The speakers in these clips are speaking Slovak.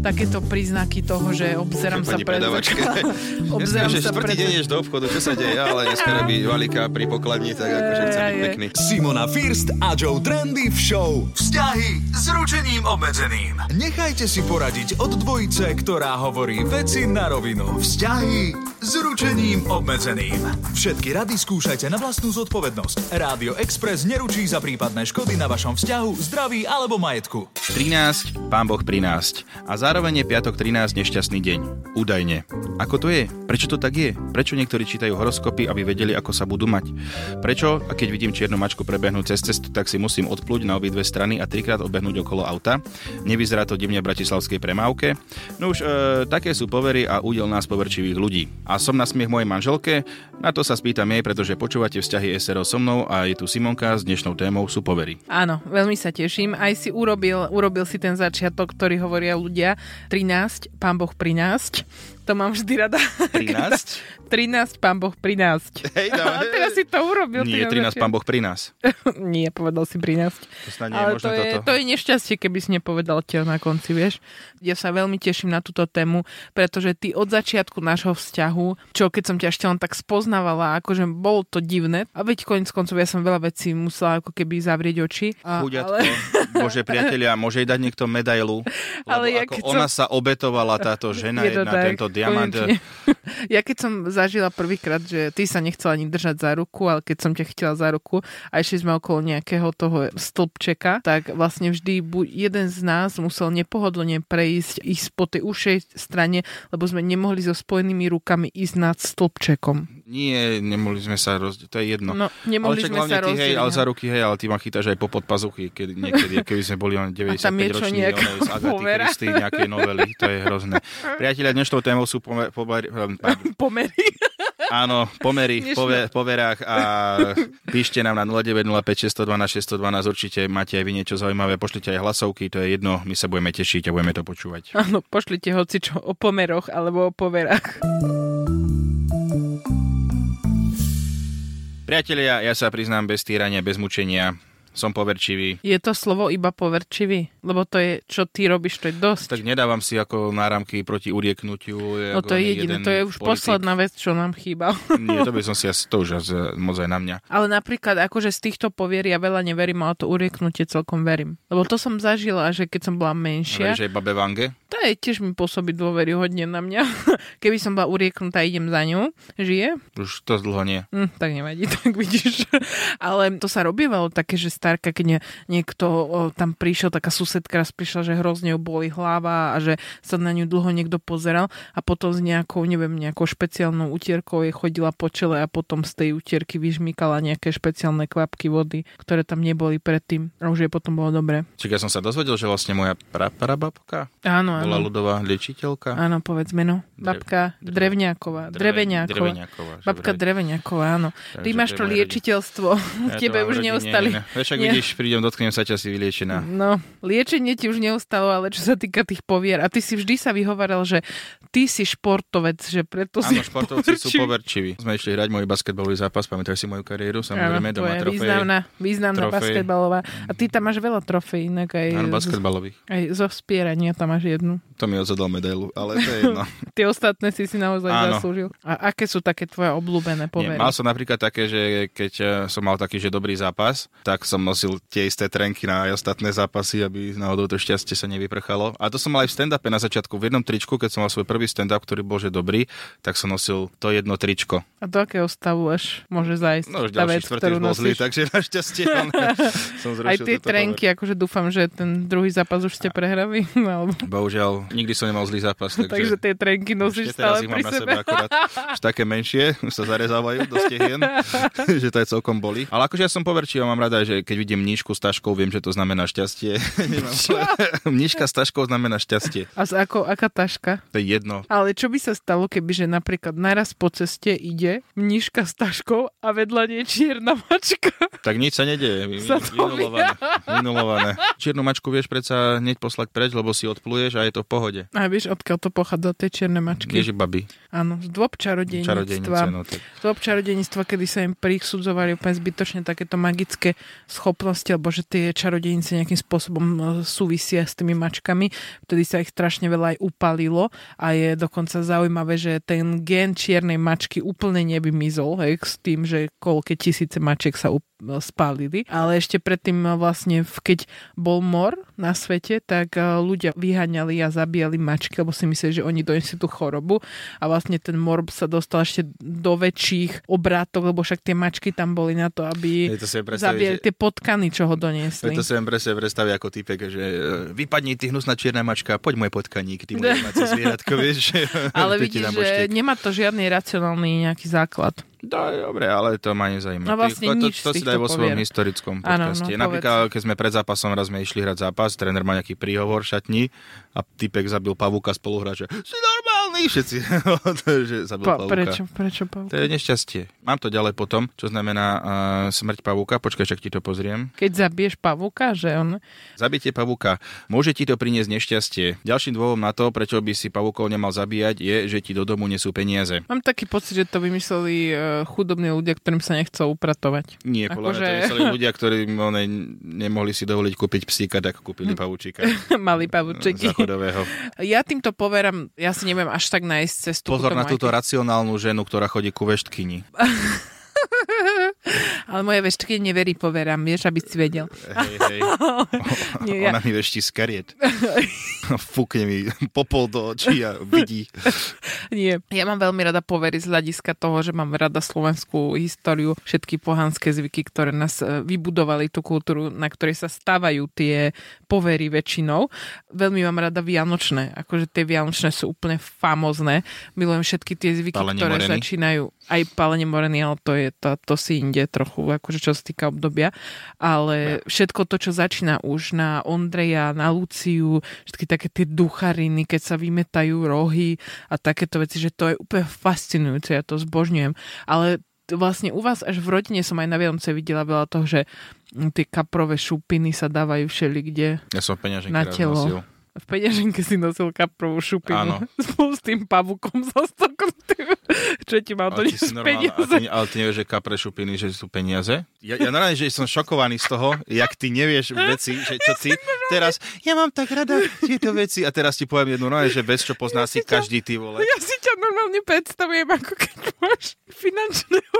takéto príznaky toho, že obzerám sa pred obzerám že sa štvrtý pred deň ideš do obchodu, čo sa deje, ale dneska robí valika pri pokladni, tak akože chce byť pekný. Simona First a Joe Trendy v show Vzťahy s ručením obmedzeným. Nechajte si poradiť od dvojice, ktorá hovorí veci na rovinu. Vzťahy s ručením obmedzeným. Všetky rady skúšajte na vlastnú zodpovednosť. Rádio Express neručí za prípadné škody na vašom vzťahu, zdraví alebo majetku. 13, pán Boh prinást. A zároveň je piatok 13 nešťastný deň. Údajne. Ako to je? Prečo to tak je? Prečo niektorí čítajú horoskopy, aby vedeli, ako sa budú mať? Prečo, a keď vidím čiernu mačku prebehnúť cez cestu, tak si musím odplúť na obidve strany a trikrát obehnúť okolo auta? Nevyzerá to divne v bratislavskej premávke? No už e, také sú povery a údel nás poverčivých ľudí. A som na smiech mojej manželke? Na to sa spýtam jej, pretože počúvate vzťahy SRO so mnou a je tu Simonka s dnešnou témou sú povery. Áno, veľmi sa teším. Aj si urobil, urobil si ten začiatok, ktorý hovoria ľudia. 13, pán Boh prinásť. To mám vždy rada. 13? 13, pán Boh prinásť. Hej, A teraz si to urobil. Nie, ty na 13 pán Boh pri nás. Nie, povedal si 13. To snad nie je Ale možno to je, toto. to je nešťastie, keby si nepovedal ťa na konci, vieš. Ja sa veľmi teším na túto tému, pretože ty od začiatku nášho vzťahu, čo keď som ťa ešte len tak spoznávala, akože bolo to divné. A veď konec koncov ja som veľa vecí musela ako keby zavrieť oči. A, Chuďatko, ale, bože priatelia, môže jej dať niekto medailu, lebo Ale ako ona som- sa obetovala táto žena jedna, tak, tento diamant. Ja keď som zažila prvýkrát, že ty sa nechcela ani držať za ruku, ale keď som ťa chytila za ruku a išli sme okolo nejakého toho stĺpčeka, tak vlastne vždy jeden z nás musel nepohodlne prejsť, ísť po tej ušej strane, lebo sme nemohli so spojenými rukami ísť nad stĺpčekom. Nie, nemohli sme sa rozdieť, to je jedno. No, nemohli ale však sme sa ty, hej, ale no. za ruky, hej, ale ty ma chytáš aj po podpazuchy, keď, niekedy, keby sme boli len 95 tam je čo roční, z Agaty povera? Christy, nejakej novely, to je hrozné. Priatelia, dnešnou témou sú pomer, pomer, pardon, Pomery. Áno, pomery v pove, poverách a píšte nám na 0905 612 612, určite máte aj vy niečo zaujímavé, pošlite aj hlasovky, to je jedno, my sa budeme tešiť a budeme to počúvať. Áno, pošlite hoci čo o pomeroch alebo o poverách. Priatelia, ja sa priznám bez týrania, bez mučenia, som poverčivý. Je to slovo iba poverčivý? Lebo to je, čo ty robíš, to je dosť. Tak nedávam si ako náramky proti urieknutiu. No to je jediné, to je už posledná vec, čo nám chýba. Nie, to by som si asi, to už asi moc aj na mňa. Ale napríklad, akože z týchto povier ja veľa neverím, ale to urieknutie celkom verím. Lebo to som zažila, že keď som bola menšia, Veríš aj babe Vange? to je tiež mi pôsobí dôveryhodne na mňa. Keby som bola urieknutá, idem za ňou. Žije? Už to dlho nie. Hm, tak nevadí, tak vidíš. Ale to sa robievalo také, že starka, keď nie, niekto tam prišiel, taká susedka raz prišla, že hrozne ju boli hlava a že sa na ňu dlho niekto pozeral a potom s nejakou, neviem, nejakou špeciálnou utierkou jej chodila po čele a potom z tej utierky vyžmýkala nejaké špeciálne kvapky vody, ktoré tam neboli predtým. A už jej potom bolo dobre. Čiže ja som sa dozvedel, že vlastne moja praprababka Áno, bola áno. ľudová liečiteľka. Áno, povedz meno. Drev- Babka drev- Drevňáková. Dreve- Dreveňáková. Dreveňáková, že Babka vraj. Dreveniaková, áno. Ty Takže máš to je liečiteľstvo. Ja Tebe už rodine, neostali. ne. Však Nie. vidíš, prídem, dotknem sa ťa si vyliečená. No, liečenie ti už neostalo, ale čo sa týka tých povier. A ty si vždy sa vyhovaral, že ty si športovec, že preto si Áno, športovci sú poverčivý. poverčiví. Sme išli hrať môj basketbalový zápas, pamätáš si moju kariéru, samozrejme, doma je trofeje. významná, významná trofej. basketbalová. A ty tam máš veľa trofejí, inak aj, Áno, basketbalových. aj zo spierania tam máš jednu. To mi odzadal medailu, ale to je jedno. Tie ostatné si si naozaj Áno. zaslúžil. A aké sú také tvoje obľúbené Nie, povery? mal som napríklad také, že keď eh, som mal taký, že dobrý zápas, tak som nosil tie isté trenky na aj ostatné zápasy, aby náhodou to šťastie sa nevyprchalo. A to som mal aj v stand-upe na začiatku. V jednom tričku, keď som mal svoj prvý stand-up, ktorý bol že dobrý, tak som nosil to jedno tričko. A do akého stavu až môže zájsť No už tá ďalší vec, ktorú už bol zlý, takže našťastie som zrušil Aj tie trenky, akože dúfam, že ten druhý zápas už ste prehrali. Alebo... pover- Bohužiaľ, nikdy som nemal zlý zápas, takže... Takže tie trenky nosíš stále pri na sebe. sebe akorát už také menšie, už sa zarezávajú do stehien, že to aj celkom boli. Ale akože ja som poverčivý, mám rada, že keď vidím mníšku s taškou, viem, že to znamená šťastie. Mníška s taškou znamená šťastie. A z ako, aká taška? To je jedno. Ale čo by sa stalo, keby že napríklad naraz po ceste ide mníška s taškou a vedľa nie čierna mačka? Tak nič sa nedeje. Sa to Vynulované. Vynulované. Čiernu mačku vieš predsa hneď poslať preč, lebo si odpluješ a je to v pohode. A vieš, odkiaľ to pochádza, tie čierne mačky? Ježi babi. Áno, z dôb čarodejníctva. no tak. Dôb čarodejníctva, kedy sa im prisudzovali úplne zbytočne takéto magické schopnosti, alebo že tie čarodejnice nejakým spôsobom e, súvisia s tými mačkami. Vtedy sa ich strašne veľa aj upalilo a je dokonca zaujímavé, že ten gen čiernej mačky úplne nevymizol, hej, s tým, že koľké tisíce mačiek sa up- spálili. Ale ešte predtým e, vlastne, keď bol mor na svete, tak e, ľudia vyháňali a zabíjali mačky, lebo si mysleli, že oni donesú tú chorobu a vlastne ten mor sa dostal ešte do väčších obrátok, lebo však tie mačky tam boli na to, aby Je to zabíjali že- tie potkany, čo ho doniesli. To si viem presne predstaviť ako typek, že e, vypadni ty hnusná čierna mačka, poď môj potkaník, ty môj zvieratko, vieš. Ale vidíš, že nemá to žiadny racionálny nejaký základ. No, dobre, ale to ma nezaujíma. No vlastne to, nič to, z si daj vo svojom historickom Áno, no, podcaste. povedz. Napríklad, keď sme pred zápasom raz sme išli hrať zápas, tréner mal nejaký príhovor v šatni a typek zabil pavúka spoluhráča. Si normálny, všetci. že zabil Pa, pavúka. prečo? Prečo, Pavel? To je nešťastie. Mám to ďalej potom, čo znamená uh, smrť pavúka. Počkaj, však ti to pozriem. Keď zabiješ pavúka, že on... Zabitie pavúka. Môže ti to priniesť nešťastie. Ďalším dôvodom na to, prečo by si pavúkov nemal zabíjať, je, že ti do domu nesú peniaze. Mám taký pocit, že to vymysleli uh, chudobní ľudia, ktorým sa nechcel upratovať. Nie, podľa mňa to Akože- mysleli ľudia, ktorí one, nemohli si dovoliť kúpiť psíka, tak kúpili pavúčika Mali pavúčiky. Záchodového. Ja týmto poverám, ja si neviem až tak nájsť cestu. Pozor na túto aj keď- racionálnu ženu, ktorá chodí ku veštkyni. Ale moje veštky neverí poverám, vieš, aby si vedel. Hej, hej. Nie, ja, Ona mi vešti z kariet. Fúkne mi popol do očí a vidí. nie. ja mám veľmi rada povery z hľadiska toho, že mám rada slovenskú históriu, všetky pohanské zvyky, ktoré nás e, vybudovali tú kultúru, na ktorej sa stávajú tie povery väčšinou. Veľmi mám rada vianočné, akože tie vianočné sú úplne famozné. Milujem všetky tie zvyky, Palenie ktoré moreny. začínajú aj palenie moreny, ale to je to, to si inde trochu, akože čo sa týka obdobia. Ale všetko to, čo začína už na Ondreja, na Luciu, všetky také tie duchariny, keď sa vymetajú rohy a takéto veci, že to je úplne fascinujúce, ja to zbožňujem. Ale vlastne u vás až v rodine som aj na Vianoce videla veľa toho, že tie kaprové šupiny sa dávajú všeli kde Ja som peňaženky na raz telo. nosil. V peňaženke si nosil kaprovú šupinu Áno. spolu s tým pavukom zastoknutým. Čo ti mal Ale normálne, ale, peniaze? ty, ale ty nevieš, že kapre šupiny, že sú peniaze? Ja, ja normálne, že som šokovaný z toho, jak ty nevieš veci, že čo ty teraz, ja mám tak rada tieto veci a teraz ti poviem jednu, no že bez čo pozná si každý ty vole. Ja si ťa normálne predstavujem, ako keď máš finančného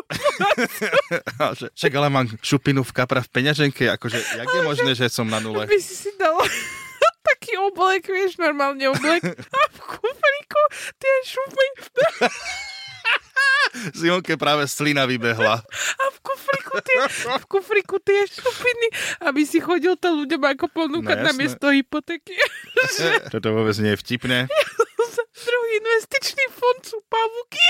Však ale mám šupinu v kapra v peňaženke, akože jak je možné, že som na nule? by si si dal taký oblek, vieš, normálne oblek a v kufriku tie šupy Simonke práve slina vybehla. a v kufriku tie, v kufriku tie šupiny, aby si chodil to ľuďom ako ponúkať No, na miesto hypotéky. Toto vôbec nie je vtipné. Druhý investičný fond sú pavuky.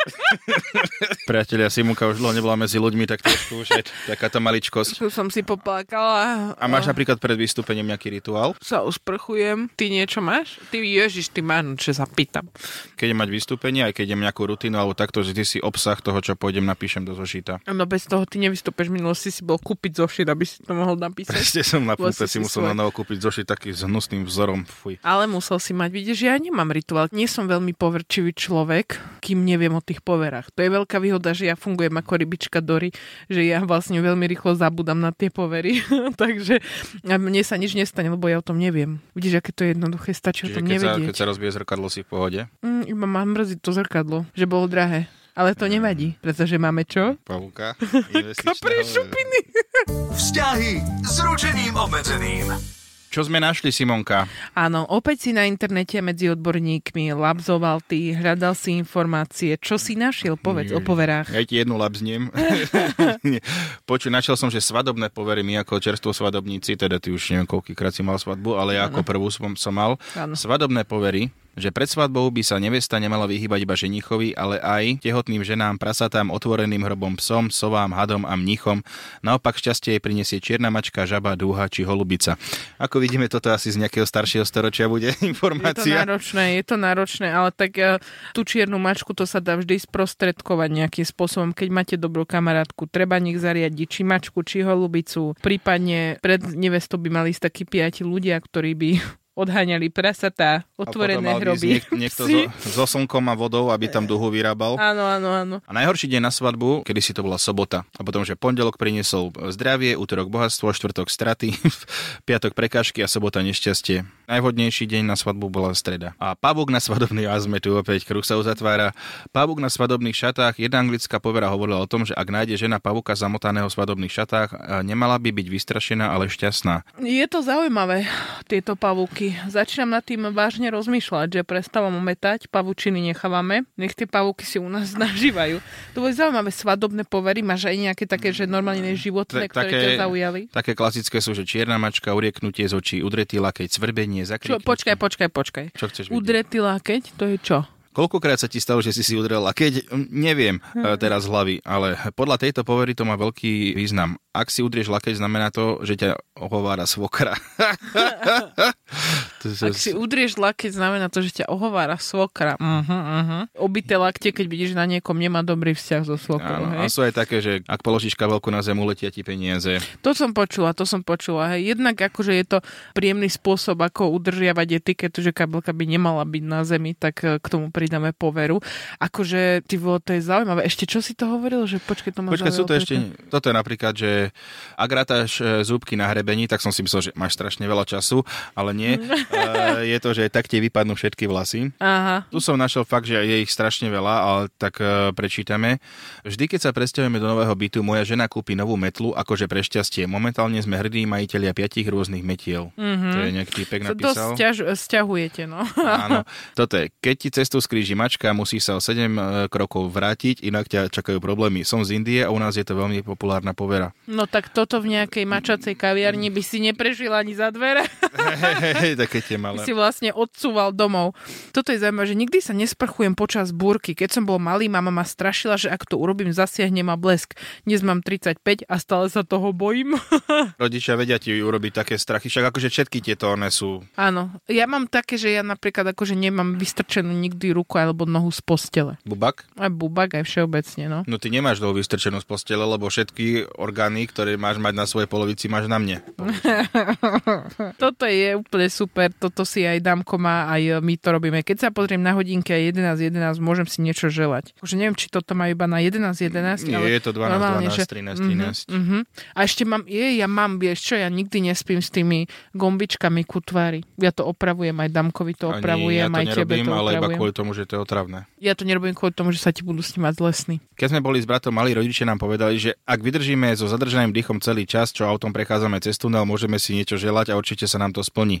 Priatelia, Simonka už dlho nebola medzi ľuďmi, tak trošku už je takáto maličkosť. Tu som si poplakala. A máš napríklad pred vystúpením nejaký rituál? sa usprchujem. Ty niečo máš? Ty, ježiš, ty máš, čo sa pýtam. Keď mať vystúpenie, aj keď idem nejakú rutinu alebo takto, že ty si obsah toho, čo pôjdem, napíšem do zošita. No bez toho ty nevystúpeš. V minulosti si bol kúpiť zošit, aby si to mohol napísať. Ešte som na Bol púpe si si musel svoj. na novo kúpiť zošit taký s hnusným vzorom. Fuj. Ale musel si mať, vidíš, ja nemám rituál. Nie som veľmi poverčivý človek, kým neviem o tých poverách. To je veľká výhoda, že ja fungujem ako rybička Dory, že ja vlastne veľmi rýchlo zabudám na tie povery. Takže a mne sa nič nestane, lebo ja o tom neviem. Vidíš, aké to je jednoduché, stačí o Čiže tom keď sa, nevedieť. keď sa rozbije zrkadlo, si v pohode. Mm, iba mám mrzí to zrkadlo, že bolo drahé. Ale to nevadí, pretože máme čo? Pavúka. Kapre šupiny. Vzťahy s ručením obmedzeným. Čo sme našli, Simonka? Áno, opäť si na internete medzi odborníkmi labzoval ty, hľadal si informácie. Čo si našiel? Povedz o poverách. Ja ti jednu labzniem. Počuj, našiel som, že svadobné povery my ako čerstvo svadobníci, teda ty už neviem, koľkýkrát si mal svadbu, ale ja ako prvú som, som mal. Áno. Svadobné povery že pred svadbou by sa nevesta nemala vyhybať iba ženichovi, ale aj tehotným ženám, prasatám, otvoreným hrobom, psom, sovám, hadom a mnichom. Naopak šťastie jej prinesie čierna mačka, žaba, dúha či holubica. Ako vidíme, toto asi z nejakého staršieho storočia bude informácia. Je to náročné, je to náročné, ale tak uh, tú čiernu mačku to sa dá vždy sprostredkovať nejakým spôsobom. Keď máte dobrú kamarátku, treba nech zariadiť či mačku, či holubicu. Prípadne pred nevestou by mali ísť takí piati ľudia, ktorí by odháňali prasatá, otvorené a hroby. Niek- niekto so, so slnkom a vodou, aby tam duhu vyrábal. Áno, áno, áno. A najhorší deň na svadbu, kedy si to bola sobota. A potom, že pondelok priniesol zdravie, útorok bohatstvo, štvrtok straty, piatok prekážky a sobota nešťastie. Najvhodnejší deň na svadbu bola streda. A pavúk na svadobný azme, tu opäť kruh sa uzatvára. Pavúk na svadobných šatách, jedna anglická povera hovorila o tom, že ak nájde žena pavúka zamotaného v svadobných šatách, nemala by byť vystrašená, ale šťastná. Je to zaujímavé, tieto pavúky začínam nad tým vážne rozmýšľať, že prestávam metať, pavučiny nechávame, nech tie pavúky si u nás nažívajú. To boli zaujímavé svadobné povery, máš aj nejaké také, že normálne životné, T- ktoré také, ťa zaujali? Také klasické sú, že čierna mačka, urieknutie z očí, udretý lakeť, svrbenie, zakriknutie. Počkaj, počkaj, počkaj. Čo chceš vidieť? Udretý lakeť, to je čo? Koľkokrát sa ti stalo, že si si udrel a keď, neviem hm. teraz z hlavy, ale podľa tejto povery to má veľký význam. Ak si udrieš lakeť, znamená to, že ťa ohovára svokra. Ak si udrieš lakeť, znamená to, že ťa ohovára svokra. Uh-huh, uh-huh. Obité lakte, keď vidíš na niekom, nemá dobrý vzťah so svokrou. Áno, a sú aj také, že ak položíš kabelku na zem, uletia ti peniaze. To som počula, to som počula. Hej. Jednak akože je to príjemný spôsob, ako udržiavať etiketu, že kabelka by nemala byť na zemi, tak eh, k tomu pridáme poveru. Akože, ty bolo, to je zaujímavé. Ešte čo si to hovoril? Že počkej, to Počkej, sú to ešte, toto je napríklad, že ak rátaš e, zúbky na hrebení, tak som si myslel, že máš strašne veľa času, ale nie. uh, je to, že tak ti vypadnú všetky vlasy. Aha. Tu som našiel fakt, že je ich strašne veľa, ale tak uh, prečítame. Vždy, keď sa presťahujeme do nového bytu, moja žena kúpi novú metlu, akože pre šťastie. Momentálne sme hrdí majiteľia piatich rôznych metiel. Mm-hmm. To je nejaký týpek napísal. To stiaž, stiahujete, no. Áno. Toto je, keď ti cestu skríži mačka, musí sa o 7 krokov vrátiť, inak ťa čakajú problémy. Som z Indie a u nás je to veľmi populárna povera. No tak toto v nejakej mačacej kaviarni by si neprežil ani za dvere. Hej, také tie malé. si vlastne odsúval domov. Toto je zaujímavé, že nikdy sa nesprchujem počas búrky. Keď som bol malý, mama ma strašila, že ak to urobím, zasiahne ma blesk. Dnes mám 35 a stále sa toho bojím. Rodičia vedia ti urobiť také strachy, však akože všetky tieto one sú. Áno, ja mám také, že ja napríklad akože nemám vystrčenú nikdy ruku alebo nohu z postele. Bubak? Aj bubak, aj všeobecne, no. No ty nemáš nohu vystrčenú z postele, lebo všetky orgány, ktoré máš mať na svojej polovici, máš na mne. toto je úplne super, toto si aj Damko má, aj my to robíme. Keď sa pozriem na hodinky 11.11, 11, môžem si niečo želať. Už neviem, či toto má iba na 11.11, 11, Nie, ale je to 12, 12, že... 13, 13. Uh-huh, uh-huh. A ešte mám, je, ja mám, vieš čo, ja nikdy nespím s tými gombičkami ku tvári. Ja to opravujem, aj Damkovi to opravujem, Ani, ja to aj tebe to ale opravujem. iba kvôli tomu, že to je otravné. Ja to nerobím kvôli tomu, že sa ti budú snímať z lesný. Keď sme boli s bratom mali rodičia nám povedali, že ak vydržíme so zadržaným dýchom celý čas, čo autom prechádzame cez tunel, môžeme si niečo želať a určite sa nám to splní.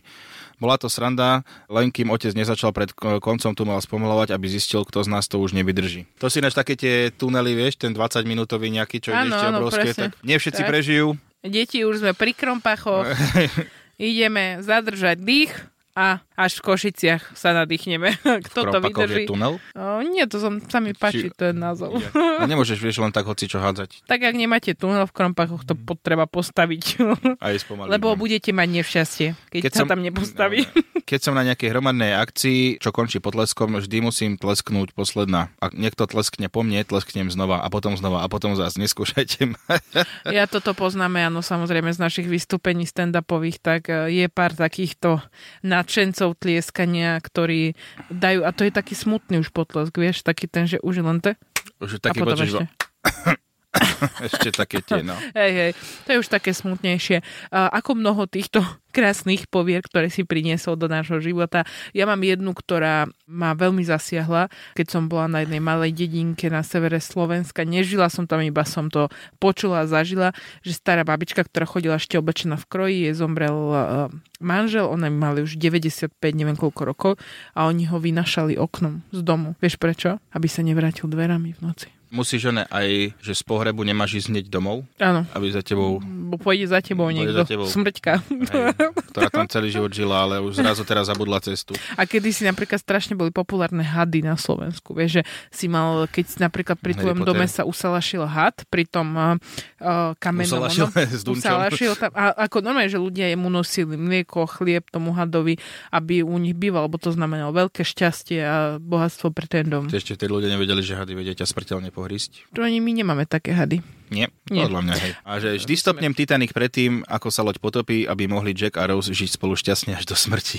Bola to sranda, len kým otec nezačal pred koncom tunela spomalovať, aby zistil, kto z nás to už nevydrží. To si náš také tie tunely, vieš, ten 20 minútový nejaký, čo je ešte obrovské, tak nie všetci tak. prežijú. Deti už sme pri krompachoch, ideme zadržať dých a až v Košiciach sa nadýchneme. Kto to vydrží? je tunel? O, nie, to som, sa mi páči, Či... ten názov. Ja. nemôžeš, vieš, len tak hoci čo hádzať. Tak ak nemáte tunel v Krompachoch, to potreba postaviť. Aj. Lebo budete mať nešťastie, keď, keď sa som... tam nepostaví. No, no. Keď som na nejakej hromadnej akcii, čo končí potleskom, vždy musím tlesknúť posledná. Ak niekto tleskne po mne, tlesknem znova a potom znova a potom zás. Neskúšajte ja toto poznáme, áno, samozrejme z našich vystúpení stand-upových, tak e, je pár takýchto nadšencov tlieskania, ktorí dajú, a to je taký smutný už potlesk, vieš, taký ten, že už len te. Už taký počuť, ešte také tie, no. Hej, hej, to je už také smutnejšie. Ako mnoho týchto krásnych povier, ktoré si priniesol do nášho života. Ja mám jednu, ktorá ma veľmi zasiahla, keď som bola na jednej malej dedinke na severe Slovenska. Nežila som tam, iba som to počula a zažila, že stará babička, ktorá chodila ešte oblečená v kroji, je zomrel uh, manžel, ona mali už 95, neviem koľko rokov a oni ho vynašali oknom z domu. Vieš prečo? Aby sa nevrátil dverami v noci. Musíš ne aj, že z pohrebu nemáš ísť hneď domov, Áno. aby za tebou, Bo pôjde za tebou Pôjde niekto. za tebou. Smrťka. hej, ktorá tam celý život žila, ale už zrazu teraz zabudla cestu. A kedy si napríklad strašne boli populárne hady na Slovensku. Vieš, že si mal, keď si napríklad pri tvojom dome sa usalašil had, pri tom uh, uh, kamennom... Usalašil ono, s Dunčom. usalašil tam, a ako normálne, že ľudia mu nosili mlieko, chlieb tomu hadovi, aby u nich býval, lebo to znamenalo veľké šťastie a bohatstvo pre ten dom. Ešte tí ľudia nevedeli, že hady vedia ťa smrteľne pohrísť. To ani my nemáme také hady. Nie, Nie. podľa mňa hej. A že vždy stopnem Titanic predtým, ako sa loď potopí, aby mohli Jack a Rose žiť spolu šťastne až do smrti.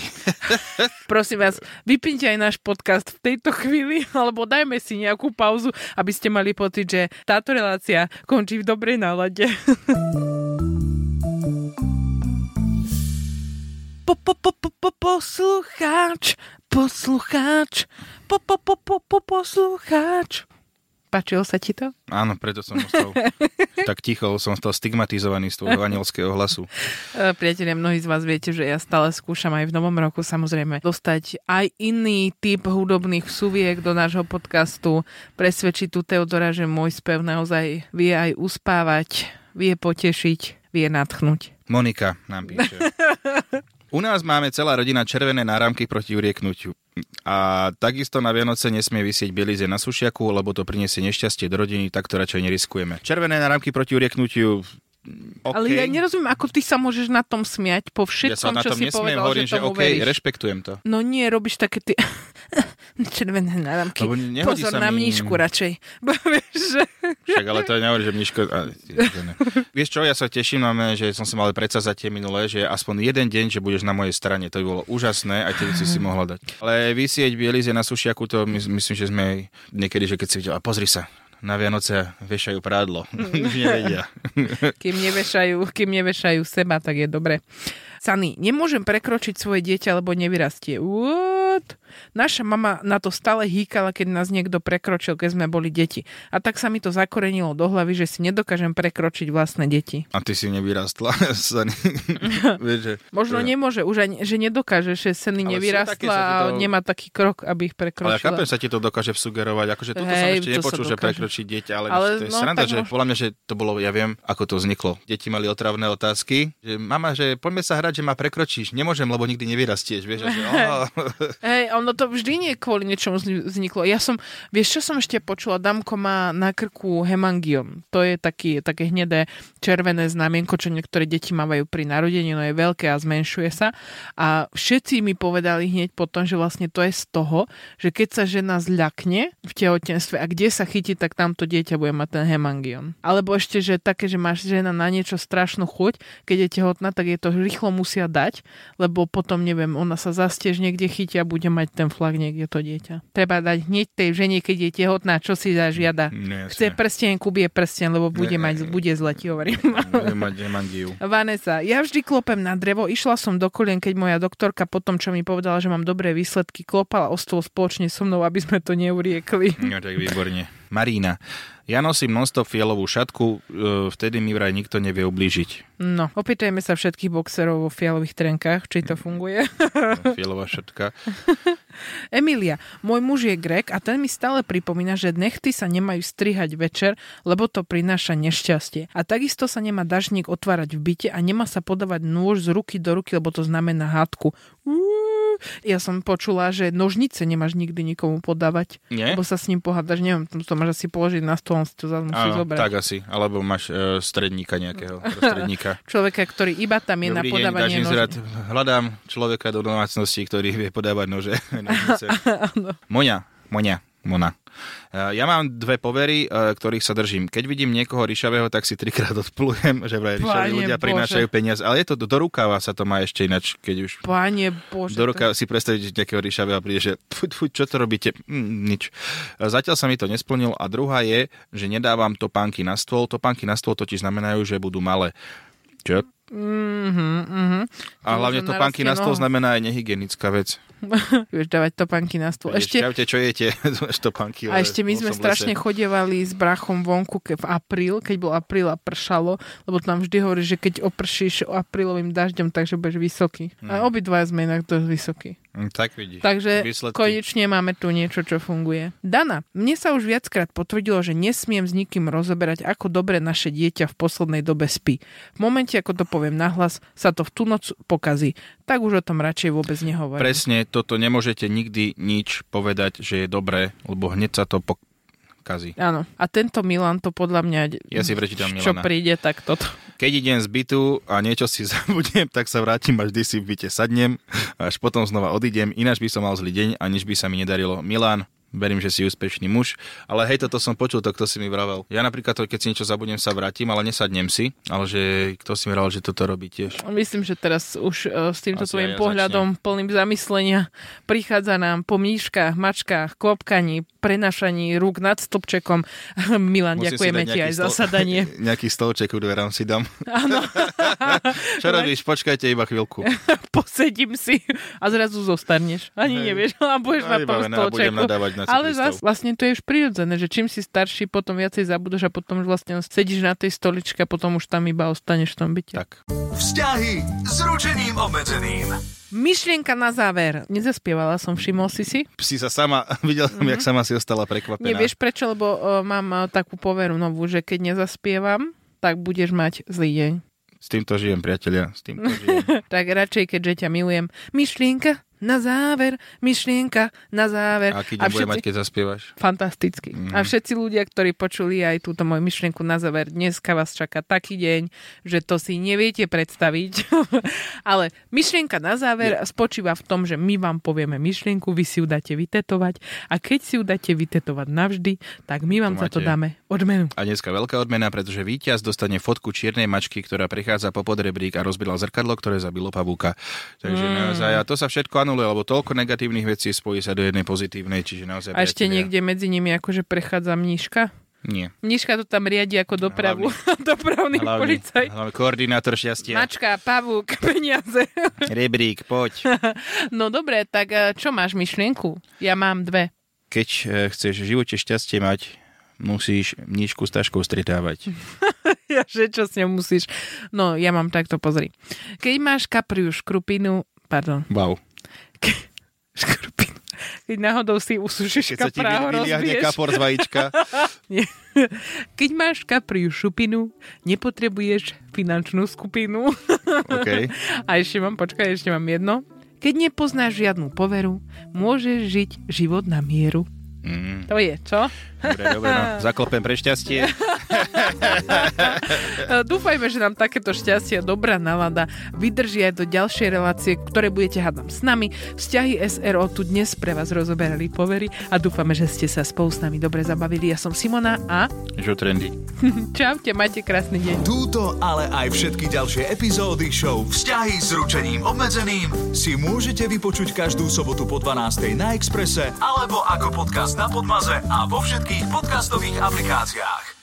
Prosím vás, vypnite aj náš podcast v tejto chvíli, alebo dajme si nejakú pauzu, aby ste mali pocit, že táto relácia končí v dobrej nálade. Po, po, po, po, po, poslucháč, poslucháč, po, po, po, po, po, poslucháč. Páčilo sa ti to? Áno, preto som ostal tak ticho, som stal stigmatizovaný z tvojho anielského hlasu. E, Priatelia, mnohí z vás viete, že ja stále skúšam aj v novom roku samozrejme dostať aj iný typ hudobných súviek do nášho podcastu, presvedčiť tu Teodora, že môj spev naozaj vie aj uspávať, vie potešiť, vie natchnúť. Monika nám píše. U nás máme celá rodina červené náramky proti urieknutiu. A takisto na Vianoce nesmie vysieť bielize na sušiaku, lebo to priniesie nešťastie do rodiny, tak to radšej neriskujeme. Červené náramky proti urieknutiu Okay. Ale ja nerozumiem, ako ty sa môžeš na tom smiať po ja sa všetkom, na čo tom si nesmiem, povedal, hovorím, že že OK, veríš. rešpektujem to. No nie, robíš také ty červené náramky. Lebo Pozor na mi- mníšku radšej. Že... Však ale to nehovorí, že ne. Vieš čo, ja sa teším, máme, že som si mal predsazať tie minulé, že aspoň jeden deň, že budeš na mojej strane. To by bolo úžasné, aj ty by si mohla dať. Ale vysieť bielize na sušiaku, to my, myslím, že sme niekedy, že keď si videl, a pozri sa, na Vianoce vešajú prádlo. Už nevedia. Kým nevešajú, kým nevešajú seba, tak je dobre. Sany, nemôžem prekročiť svoje dieťa, lebo nevyrastie. What? Naša mama na to stále hýkala, keď nás niekto prekročil, keď sme boli deti. A tak sa mi to zakorenilo do hlavy, že si nedokážem prekročiť vlastné deti. A ty si nevyrastla. Sani. Vieš, Možno že- nemôže, už ani, že nedokáže, že také, nevyrastla a to- nemá taký krok, aby ich Ale ja prekročila. chápem, sa ti to dokáže sugerovať. Akože toto som Hej, ešte to nepočul, že prekročiť dieťa, ale, Ale to je no, sranda, že mo- podľa mňa, že to bolo, ja viem, ako to vzniklo. Deti mali otravné otázky, že mama, že poďme sa hrať, že ma prekročíš. Nemôžem, lebo nikdy nevyrastieš. Vieš, že, oh. Hej, ono to vždy nie kvôli niečomu zni- vzniklo. Ja som, vieš, čo som ešte počula? Damko má na krku hemangiom. To je taký, také hnedé červené znamienko, čo niektoré deti mávajú pri narodení, no je veľké a zmenšuje sa. A všetci mi povedali hneď potom, že vlastne to je z toho, že keď sa žena zľakne v tehotenstve a kde sa chytí, tak tamto dieťa bude mať ten hemangion. Alebo ešte, že také, že máš žena na niečo strašnú chuť, keď je tehotná, tak je to rýchlo musia dať, lebo potom, neviem, ona sa zastiež niekde chytí a bude mať ten flag niekde to dieťa. Treba dať hneď tej žene, keď je tehotná, čo si zažiada. Nie, Chce jasne. prsten, kubie prsten, lebo bude, Ne. mať, bude zle, ti hovorím. Budem mať hemangiu. Vanessa, ja vždy klopem na drevo, išla som do kolien, keď moja doktorka po tom, čo mi povedala, že mám dobré výsledky, klopala o stôl spoločne so mnou, aby sme to neuriekli. No tak výborne. Marína. Ja nosím nonstop fialovú šatku, e, vtedy mi vraj nikto nevie ublížiť. No, opýtajme sa všetkých boxerov vo fialových trenkách, či to funguje. Fialová šatka. Emilia, môj muž je grek a ten mi stále pripomína, že nechty sa nemajú strihať večer, lebo to prináša nešťastie. A takisto sa nemá dažník otvárať v byte a nemá sa podávať nôž z ruky do ruky, lebo to znamená hádku. Uú, Ja som počula, že nožnice nemáš nikdy nikomu podávať, Nie? lebo sa s ním pohádaš. Neviem, to máš asi položiť na stôl, on si to zase musí Áno, zobrať. tak asi. Alebo máš e, stredníka nejakého. Prostredníka. Človeka, ktorý iba tam je na Dobrý deň, podávanie zrad. Hľadám človeka do domácnosti, ktorý vie podávať nože. Moňa, Moňa, Mona. E, Ja mám dve povery, e, ktorých sa držím. Keď vidím niekoho ryšavého, tak si trikrát odplujem, že vraj ryšaví Páne ľudia Bože. prinášajú peniaze. Ale je to do, rukava sa to má ešte ináč, keď už Páne Bože. do to- ruka si predstaviť nejakého ryšavého a príde, že fuj, fuj, čo to robíte? Mm, nič. Zatiaľ sa mi to nesplnil a druhá je, že nedávam topánky na stôl. Topánky na stôl totiž znamenajú, že budú malé. Čo? Mhm, mhm. A hlavne topánky na stôl znamená aj nehygienická vec. Vieš dávať topánky na stôl. Ešte... Čaute, čo jete? topánky. a ešte my sme strašne chodievali s brachom vonku ke v apríl, keď bol apríl a pršalo, lebo tam vždy hovorí, že keď opršíš aprílovým dažďom, takže budeš vysoký. A obidva sme inak dosť vysokí. Hm, Tak vidíš. Takže Výsledky. konečne máme tu niečo, čo funguje. Dana, mne sa už viackrát potvrdilo, že nesmiem s nikým rozoberať, ako dobre naše dieťa v poslednej dobe spí. V momente, ako to poviem nahlas, sa to v tú noc pokazí. Tak už o tom radšej vôbec nehovorím. Presne, toto nemôžete nikdy nič povedať, že je dobré, lebo hneď sa to pokazí. Áno. A tento Milan to podľa mňa... Ja si prečítam Čo Milana. príde, tak toto. Keď idem z bytu a niečo si zabudnem, tak sa vrátim až vždy si v byte sadnem, až potom znova odídem, ináč by som mal zlý deň a nič by sa mi nedarilo. Milan, verím, že si úspešný muž, ale hej, toto som počul, to kto si mi vravel. Ja napríklad, to, keď si niečo zabudnem, sa vrátim, ale nesadnem si, ale že kto si mi vravel, že toto robí tiež. Myslím, že teraz už uh, s týmto aj ja pohľadom plným zamyslenia prichádza nám po mníškach, mačkách, klopkaní, prenašaní rúk nad stĺpčekom. Milan, Musím ďakujeme ti aj za stol- sadanie. Nejaký stolček u dverám si dám. Áno. Čo robíš? Počkajte iba chvíľku. Posedím si a zrazu zostarneš. Ani Hej. nevieš, a budeš A na tom a budem nadávať na Ale zas, vlastne to je už prirodzené, že čím si starší, potom viacej zabudeš a potom už vlastne sedíš na tej stoličke a potom už tam iba ostaneš v tom byte. Tak. Vzťahy s ručením obmedzeným. Myšlienka na záver. Nezaspievala som, všimol si si? Si sa sama, videl som, jak sama si ostala prekvapená. Nevieš prečo, lebo uh, mám uh, takú poveru novú, že keď nezaspievam, tak budeš mať zlý deň. S týmto žijem, priatelia. S týmto žijem. Tak radšej, keďže ťa milujem. Myšlienka na záver, myšlienka na záver. Aký deň bude mať, keď zaspievaš? Fantasticky. Mm. A všetci ľudia, ktorí počuli aj túto moju myšlienku na záver, dneska vás čaká taký deň, že to si neviete predstaviť. Ale myšlienka na záver spočíva v tom, že my vám povieme myšlienku, vy si ju dáte vytetovať a keď si ju dáte vytetovať navždy, tak my vám To za to dáme odmenu. A dneska veľká odmena, pretože víťaz dostane fotku čiernej mačky, ktorá prichádza po podrebrík a rozbila zrkadlo, ktoré zabilo pavúka. Takže mm. naozaj, a to sa všetko anuluje, lebo toľko negatívnych vecí spojí sa do jednej pozitívnej, čiže naozaj... A ešte niekde medzi nimi akože prechádza mníška. Nie. Mníška to tam riadi ako dopravu. Dopravný Hlavný, policaj. hlavný koordinátor šťastia. Mačka, pavúk, peniaze. Rebrík, poď. No dobre, tak eh, čo máš myšlienku? Ja mám dve. Keď eh, chceš v živote šťastie mať, musíš mníšku s taškou stretávať. Ja, že čo s ňou musíš? No, ja mám takto, pozri. Keď máš kapriu škrupinu, pardon, Wow. škrupinu, keď náhodou si usušíš Keď kapra, ho rozbiješ. kapor z vajíčka. Keď máš kapriu šupinu, nepotrebuješ finančnú skupinu. OK. A ešte mám, počkaj, ešte mám jedno. Keď nepoznáš žiadnu poveru, môžeš žiť život na mieru. Mm, To je, čo? dobre, dobre, no. Zaklopem pre šťastie. Dúfajme, že nám takéto šťastie a dobrá nálada vydrží aj do ďalšej relácie, ktoré budete hádam s nami. Vzťahy SRO tu dnes pre vás rozoberali povery a dúfame, že ste sa spolu s nami dobre zabavili. Ja som Simona a Čo trendy. čaute, majte krásny deň. Túto, ale aj všetky ďalšie epizódy show Vzťahy s ručením obmedzeným si môžete vypočuť každú sobotu po 12. na Exprese alebo ako podcast na Podmaze a vo všetkých podcastových aplikáciách.